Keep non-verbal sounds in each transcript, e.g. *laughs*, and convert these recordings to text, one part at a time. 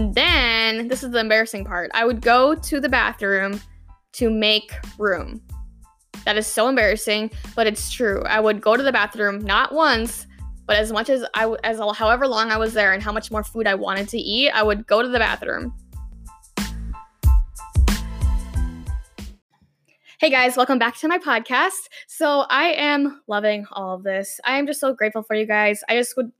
Then, this is the embarrassing part. I would go to the bathroom to make room. That is so embarrassing, but it's true. I would go to the bathroom not once, but as much as I as however long I was there and how much more food I wanted to eat, I would go to the bathroom. Hey guys, welcome back to my podcast. So, I am loving all of this. I am just so grateful for you guys. I just would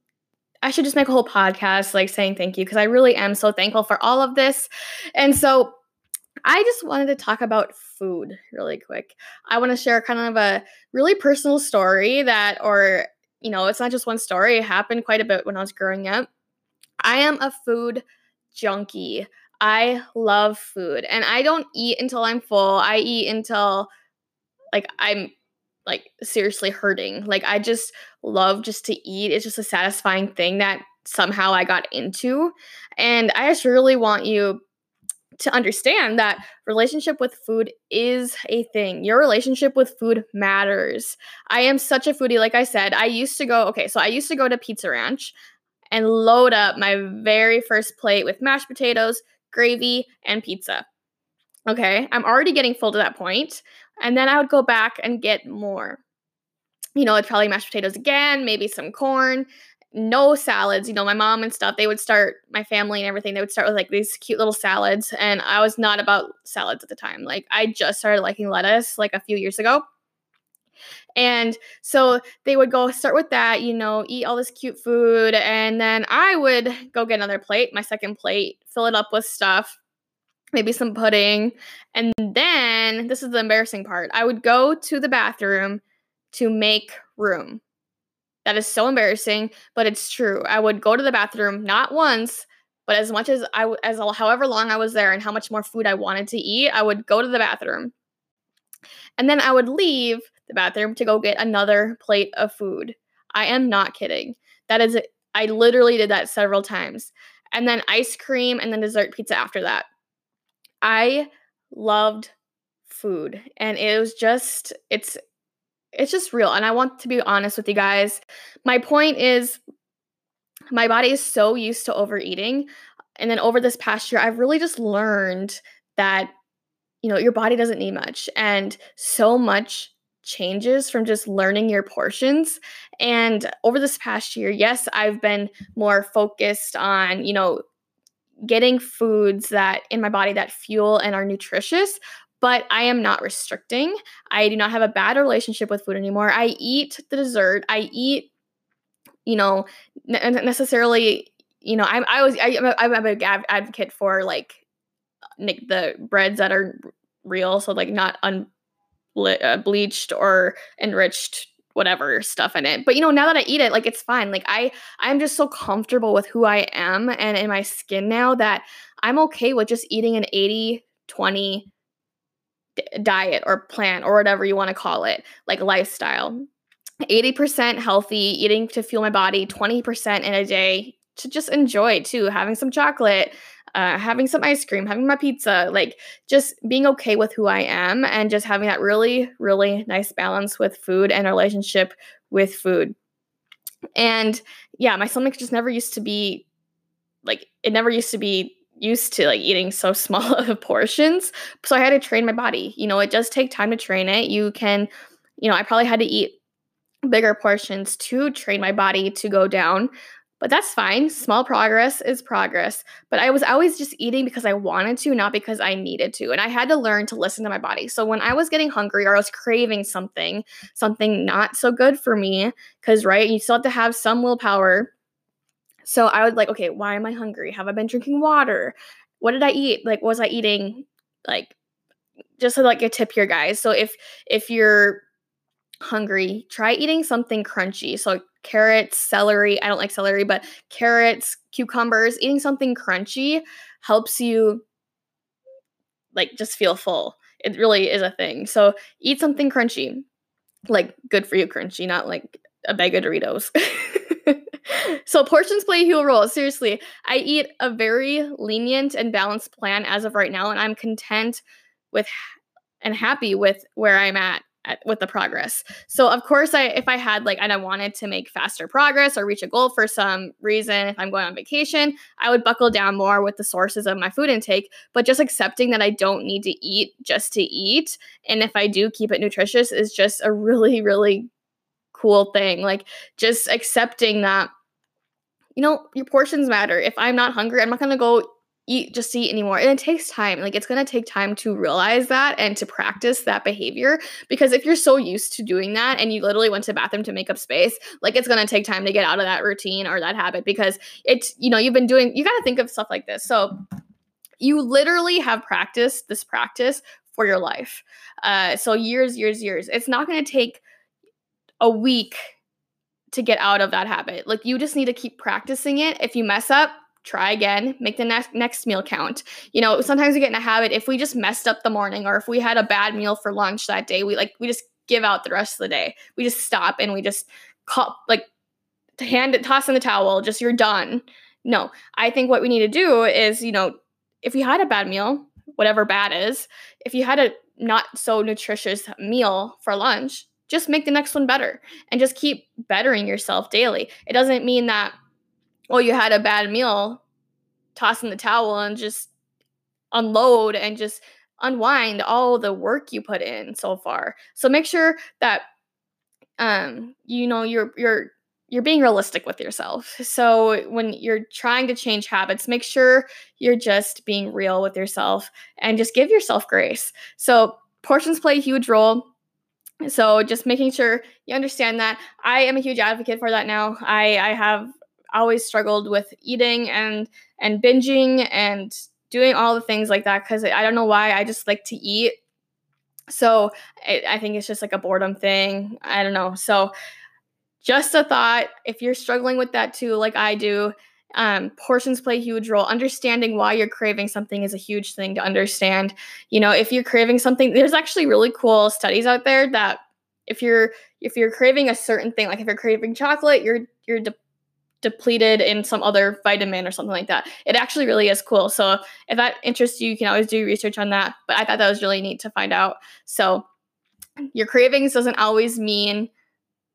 I should just make a whole podcast like saying thank you because I really am so thankful for all of this. And so, I just wanted to talk about food really quick. I want to share kind of a really personal story that, or, you know, it's not just one story, it happened quite a bit when I was growing up. I am a food junkie. I love food and I don't eat until I'm full. I eat until like I'm like seriously hurting. Like I just love just to eat. It's just a satisfying thing that somehow I got into. And I just really want you to understand that relationship with food is a thing. Your relationship with food matters. I am such a foodie like I said. I used to go okay, so I used to go to Pizza Ranch and load up my very first plate with mashed potatoes, gravy, and pizza. Okay, I'm already getting full to that point, and then I would go back and get more. You know, I'd probably mashed potatoes again, maybe some corn, no salads. You know, my mom and stuff, they would start, my family and everything, they would start with like these cute little salads. And I was not about salads at the time. Like, I just started liking lettuce like a few years ago. And so they would go start with that, you know, eat all this cute food. And then I would go get another plate, my second plate, fill it up with stuff, maybe some pudding. And then this is the embarrassing part I would go to the bathroom to make room. That is so embarrassing, but it's true. I would go to the bathroom not once, but as much as I as however long I was there and how much more food I wanted to eat, I would go to the bathroom. And then I would leave the bathroom to go get another plate of food. I am not kidding. That is I literally did that several times. And then ice cream and then dessert pizza after that. I loved food and it was just it's it's just real. And I want to be honest with you guys. My point is, my body is so used to overeating. And then over this past year, I've really just learned that, you know, your body doesn't need much. And so much changes from just learning your portions. And over this past year, yes, I've been more focused on, you know, getting foods that in my body that fuel and are nutritious but I am not restricting. I do not have a bad relationship with food anymore. I eat the dessert. I eat, you know, necessarily, you know, I'm I was I, I'm a big advocate for like the breads that are real, so like not unbleached uh, or enriched whatever stuff in it. But you know, now that I eat it, like it's fine. Like I I'm just so comfortable with who I am and in my skin now that I'm okay with just eating an 80 20 diet or plan or whatever you want to call it, like lifestyle. 80% healthy, eating to fuel my body, 20% in a day to just enjoy too, having some chocolate, uh, having some ice cream, having my pizza, like just being okay with who I am and just having that really, really nice balance with food and relationship with food. And yeah, my stomach just never used to be like, it never used to be used to like eating so *laughs* small of portions. So I had to train my body. You know, it does take time to train it. You can, you know, I probably had to eat bigger portions to train my body to go down. But that's fine. Small progress is progress. But I was always just eating because I wanted to, not because I needed to. And I had to learn to listen to my body. So when I was getting hungry or I was craving something, something not so good for me, because, right, you still have to have some willpower so I was like, okay, why am I hungry? Have I been drinking water? What did I eat? Like, was I eating like just to like a tip here, guys? So if if you're hungry, try eating something crunchy. So carrots, celery. I don't like celery, but carrots, cucumbers, eating something crunchy helps you like just feel full. It really is a thing. So eat something crunchy. Like good for you crunchy, not like a bag of Doritos. *laughs* so portions play a huge role. Seriously, I eat a very lenient and balanced plan as of right now, and I'm content with and happy with where I'm at with the progress. So of course, I if I had like and I wanted to make faster progress or reach a goal for some reason, if I'm going on vacation, I would buckle down more with the sources of my food intake. But just accepting that I don't need to eat just to eat, and if I do keep it nutritious, is just a really really cool thing. Like just accepting that. You know, your portions matter. If I'm not hungry, I'm not gonna go eat just eat anymore. And it takes time. Like it's going to take time to realize that and to practice that behavior because if you're so used to doing that and you literally went to the bathroom to make up space like it's going to take time to get out of that routine or that habit because it's you know you've been doing you got to think of stuff like this. So you literally have practiced this practice for your life. Uh, so years years years. It's not going to take a week to get out of that habit. Like you just need to keep practicing it. If you mess up try again make the next next meal count. You know sometimes we get in a habit if we just messed up the morning or if we had a bad meal for lunch that day we like we just give out the rest of the day. We just stop and we just call like hand it toss in the towel just you're done. No i think what we need to do is you know if we had a bad meal whatever bad is if you had a not so nutritious meal for lunch just make the next one better and just keep bettering yourself daily. It doesn't mean that oh, you had a bad meal, toss in the towel and just unload and just unwind all the work you put in so far. So make sure that um you know you're you're you're being realistic with yourself. So when you're trying to change habits, make sure you're just being real with yourself and just give yourself grace. So portions play a huge role. So just making sure you understand that. I am a huge advocate for that now. I I have always struggled with eating and and binging and doing all the things like that because I don't know why I just like to eat. So I, I think it's just like a boredom thing. I don't know. So just a thought if you're struggling with that too, like I do, um, portions play a huge role. Understanding why you're craving something is a huge thing to understand. You know, if you're craving something, there's actually really cool studies out there that if you're if you're craving a certain thing, like if you're craving chocolate, you're you're de- depleted in some other vitamin or something like that. It actually really is cool. So if that interests you, you can always do research on that. But I thought that was really neat to find out. So your cravings doesn't always mean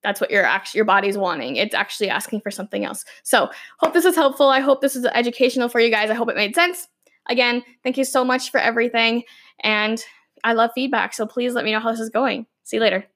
that's what your actually your body's wanting. It's actually asking for something else. So hope this was helpful. I hope this was educational for you guys. I hope it made sense. Again, thank you so much for everything. And I love feedback. So please let me know how this is going. See you later.